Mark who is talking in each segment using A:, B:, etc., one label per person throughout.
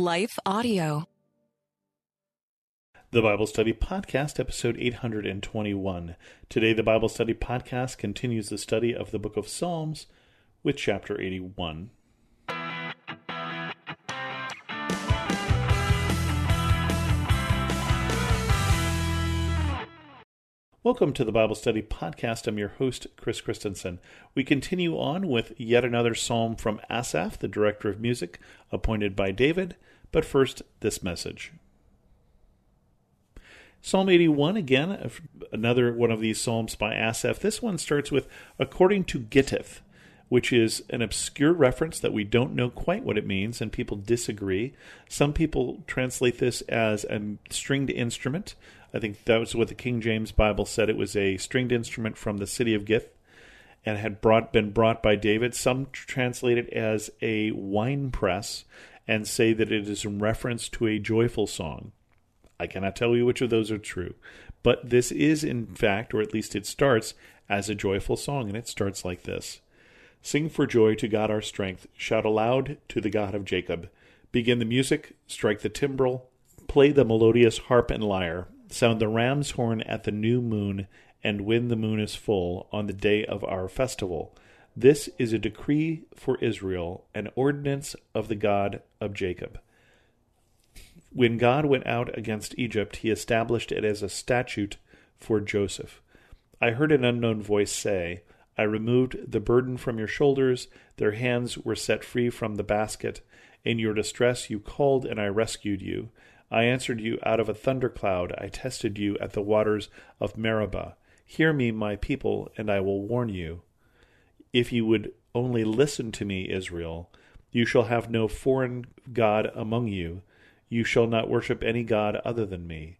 A: Life Audio.
B: The Bible Study Podcast, episode 821. Today, the Bible Study Podcast continues the study of the book of Psalms with chapter 81. Welcome to the Bible Study Podcast. I'm your host, Chris Christensen. We continue on with yet another psalm from Asaph, the director of music, appointed by David. But first, this message. Psalm 81, again, another one of these psalms by Asaph. This one starts with, according to Gittith, which is an obscure reference that we don't know quite what it means, and people disagree. Some people translate this as a stringed instrument. I think that was what the King James Bible said. It was a stringed instrument from the city of Gith and had brought been brought by David. Some translate it as a wine press and say that it is in reference to a joyful song. I cannot tell you which of those are true, but this is in fact, or at least it starts as a joyful song, and it starts like this. Sing for joy to God our strength, shout aloud to the God of Jacob. Begin the music, strike the timbrel, play the melodious harp and lyre, sound the ram's horn at the new moon, and when the moon is full, on the day of our festival. This is a decree for Israel, an ordinance of the God of Jacob. When God went out against Egypt, he established it as a statute for Joseph. I heard an unknown voice say, I removed the burden from your shoulders, their hands were set free from the basket. In your distress you called, and I rescued you. I answered you out of a thundercloud. I tested you at the waters of Meribah. Hear me, my people, and I will warn you. If you would only listen to me, Israel, you shall have no foreign God among you. You shall not worship any God other than me.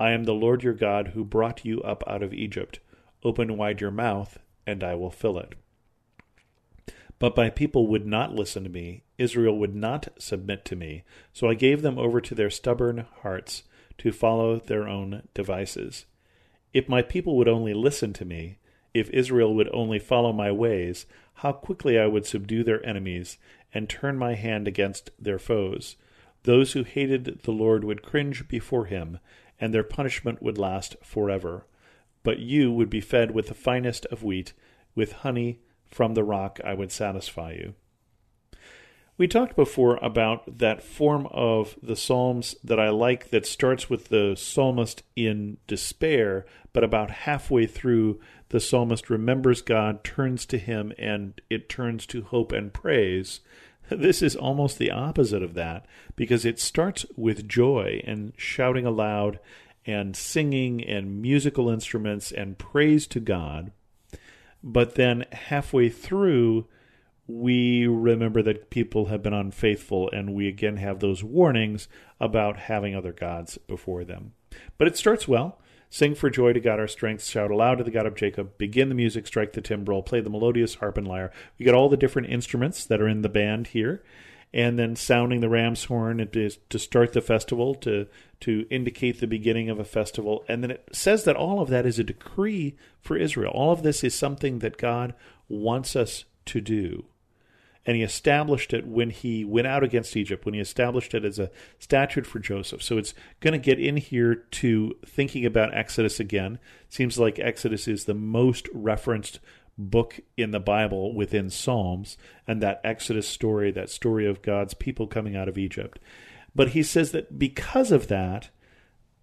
B: I am the Lord your God who brought you up out of Egypt. Open wide your mouth, and I will fill it. But my people would not listen to me. Israel would not submit to me. So I gave them over to their stubborn hearts to follow their own devices. If my people would only listen to me, if Israel would only follow my ways, how quickly I would subdue their enemies and turn my hand against their foes. Those who hated the Lord would cringe before him, and their punishment would last forever. But you would be fed with the finest of wheat, with honey from the rock I would satisfy you. We talked before about that form of the Psalms that I like that starts with the psalmist in despair, but about halfway through, the psalmist remembers God, turns to him, and it turns to hope and praise. This is almost the opposite of that because it starts with joy and shouting aloud and singing and musical instruments and praise to God. But then halfway through, we remember that people have been unfaithful, and we again have those warnings about having other gods before them. But it starts well. Sing for joy to God our strength, shout aloud to the God of Jacob, begin the music, strike the timbrel, play the melodious harp and lyre. We got all the different instruments that are in the band here, and then sounding the ram's horn to start the festival, to, to indicate the beginning of a festival. And then it says that all of that is a decree for Israel. All of this is something that God wants us to do and he established it when he went out against Egypt, when he established it as a statute for Joseph. So it's going to get in here to thinking about Exodus again. Seems like Exodus is the most referenced book in the Bible within Psalms, and that Exodus story, that story of God's people coming out of Egypt. But he says that because of that,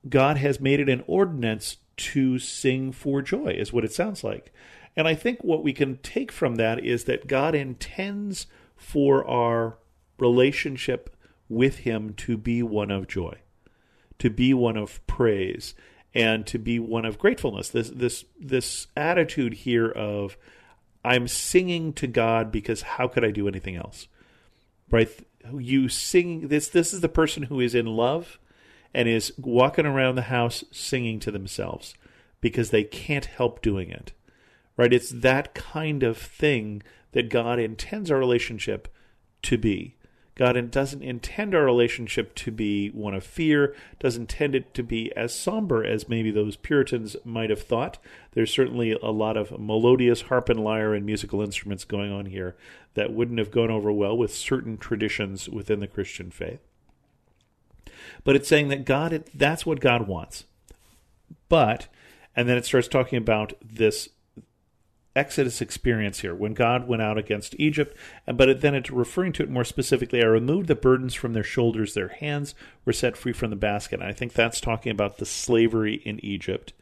B: God has made it an ordinance to sing for joy, is what it sounds like. And I think what we can take from that is that God intends for our relationship with Him to be one of joy, to be one of praise, and to be one of gratefulness. This this this attitude here of I'm singing to God because how could I do anything else? Right? You sing this this is the person who is in love and is walking around the house singing to themselves because they can't help doing it right? It's that kind of thing that God intends our relationship to be. God doesn't intend our relationship to be one of fear, doesn't intend it to be as somber as maybe those Puritans might have thought. There's certainly a lot of melodious harp and lyre and musical instruments going on here that wouldn't have gone over well with certain traditions within the Christian faith. but it's saying that God, that's what God wants. But, and then it starts talking about this Exodus experience here when God went out against Egypt, but then it's referring to it more specifically. I removed the burdens from their shoulders, their hands were set free from the basket. And I think that's talking about the slavery in Egypt.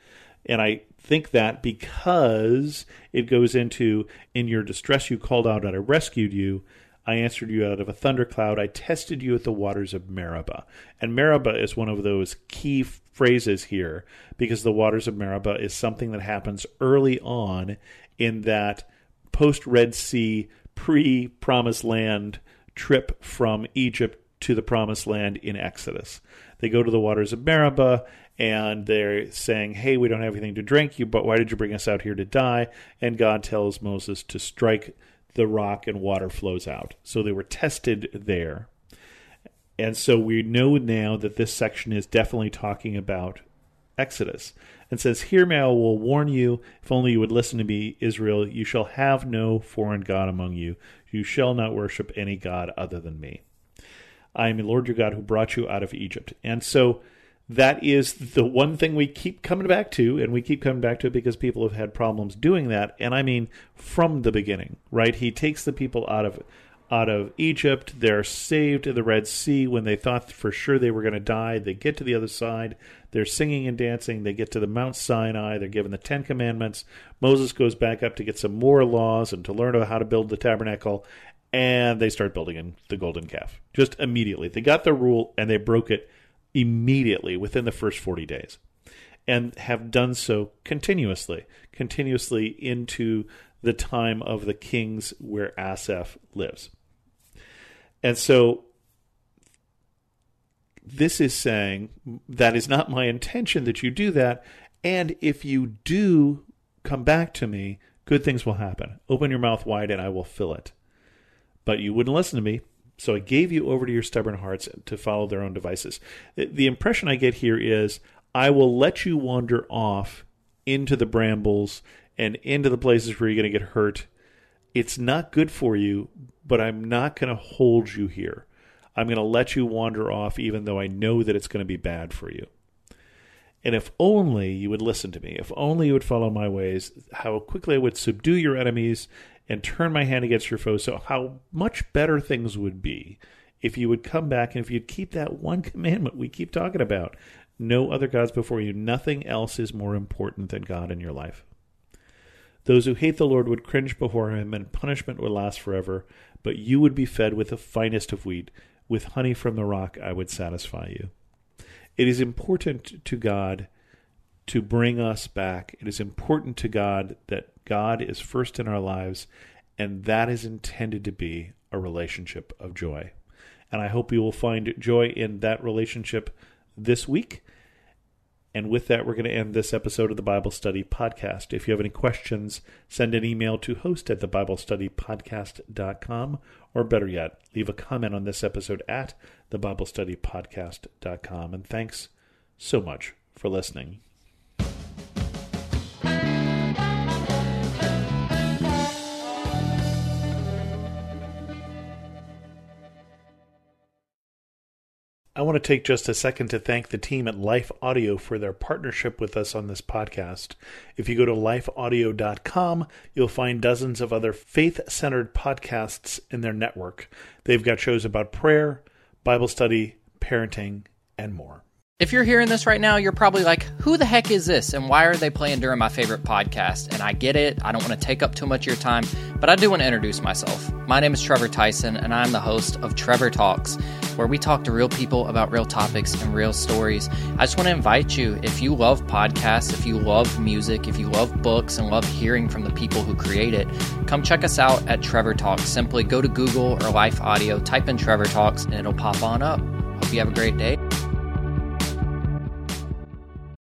B: And I think that because it goes into, in your distress you called out, and I rescued you. I answered you out of a thundercloud. I tested you at the waters of Meribah. And Meribah is one of those key phrases here because the waters of Meribah is something that happens early on in that post Red Sea, pre Promised Land trip from Egypt to the Promised Land in Exodus. They go to the waters of Meribah and they're saying, Hey, we don't have anything to drink, you, but why did you bring us out here to die? And God tells Moses to strike the rock and water flows out. So they were tested there. And so we know now that this section is definitely talking about Exodus and says, Hear me, I will warn you, if only you would listen to me, Israel, you shall have no foreign God among you. You shall not worship any God other than me. I am the Lord your God who brought you out of Egypt. And so that is the one thing we keep coming back to, and we keep coming back to it because people have had problems doing that. And I mean from the beginning, right? He takes the people out of out of Egypt. They're saved in the Red Sea when they thought for sure they were going to die. They get to the other side. They're singing and dancing. They get to the Mount Sinai. They're given the Ten Commandments. Moses goes back up to get some more laws and to learn how to build the tabernacle. And they start building in the golden calf just immediately. They got the rule and they broke it immediately within the first 40 days and have done so continuously, continuously into the time of the kings where Asaph lives. And so this is saying that is not my intention that you do that. And if you do come back to me, good things will happen. Open your mouth wide and I will fill it. But you wouldn't listen to me. So I gave you over to your stubborn hearts to follow their own devices. The impression I get here is I will let you wander off into the brambles and into the places where you're going to get hurt. It's not good for you, but I'm not going to hold you here. I'm going to let you wander off, even though I know that it's going to be bad for you. And if only you would listen to me, if only you would follow my ways, how quickly I would subdue your enemies and turn my hand against your foe. So, how much better things would be if you would come back and if you'd keep that one commandment we keep talking about no other gods before you. Nothing else is more important than God in your life. Those who hate the Lord would cringe before him, and punishment would last forever. But you would be fed with the finest of wheat with honey from the rock I would satisfy you. It is important to God to bring us back. It is important to God that God is first in our lives, and that is intended to be a relationship of joy. And I hope you will find joy in that relationship this week. And with that, we're going to end this episode of the Bible Study Podcast. If you have any questions, send an email to host at thebiblestudypodcast.com, or better yet, leave a comment on this episode at thebiblestudypodcast.com. And thanks so much for listening. I want to take just a second to thank the team at Life Audio for their partnership with us on this podcast. If you go to lifeaudio.com, you'll find dozens of other faith centered podcasts in their network. They've got shows about prayer, Bible study, parenting, and more.
A: If you're hearing this right now, you're probably like, who the heck is this and why are they playing during my favorite podcast? And I get it. I don't want to take up too much of your time, but I do want to introduce myself. My name is Trevor Tyson, and I'm the host of Trevor Talks, where we talk to real people about real topics and real stories. I just want to invite you, if you love podcasts, if you love music, if you love books, and love hearing from the people who create it, come check us out at Trevor Talks. Simply go to Google or Life Audio, type in Trevor Talks, and it'll pop on up. Hope you have a great day.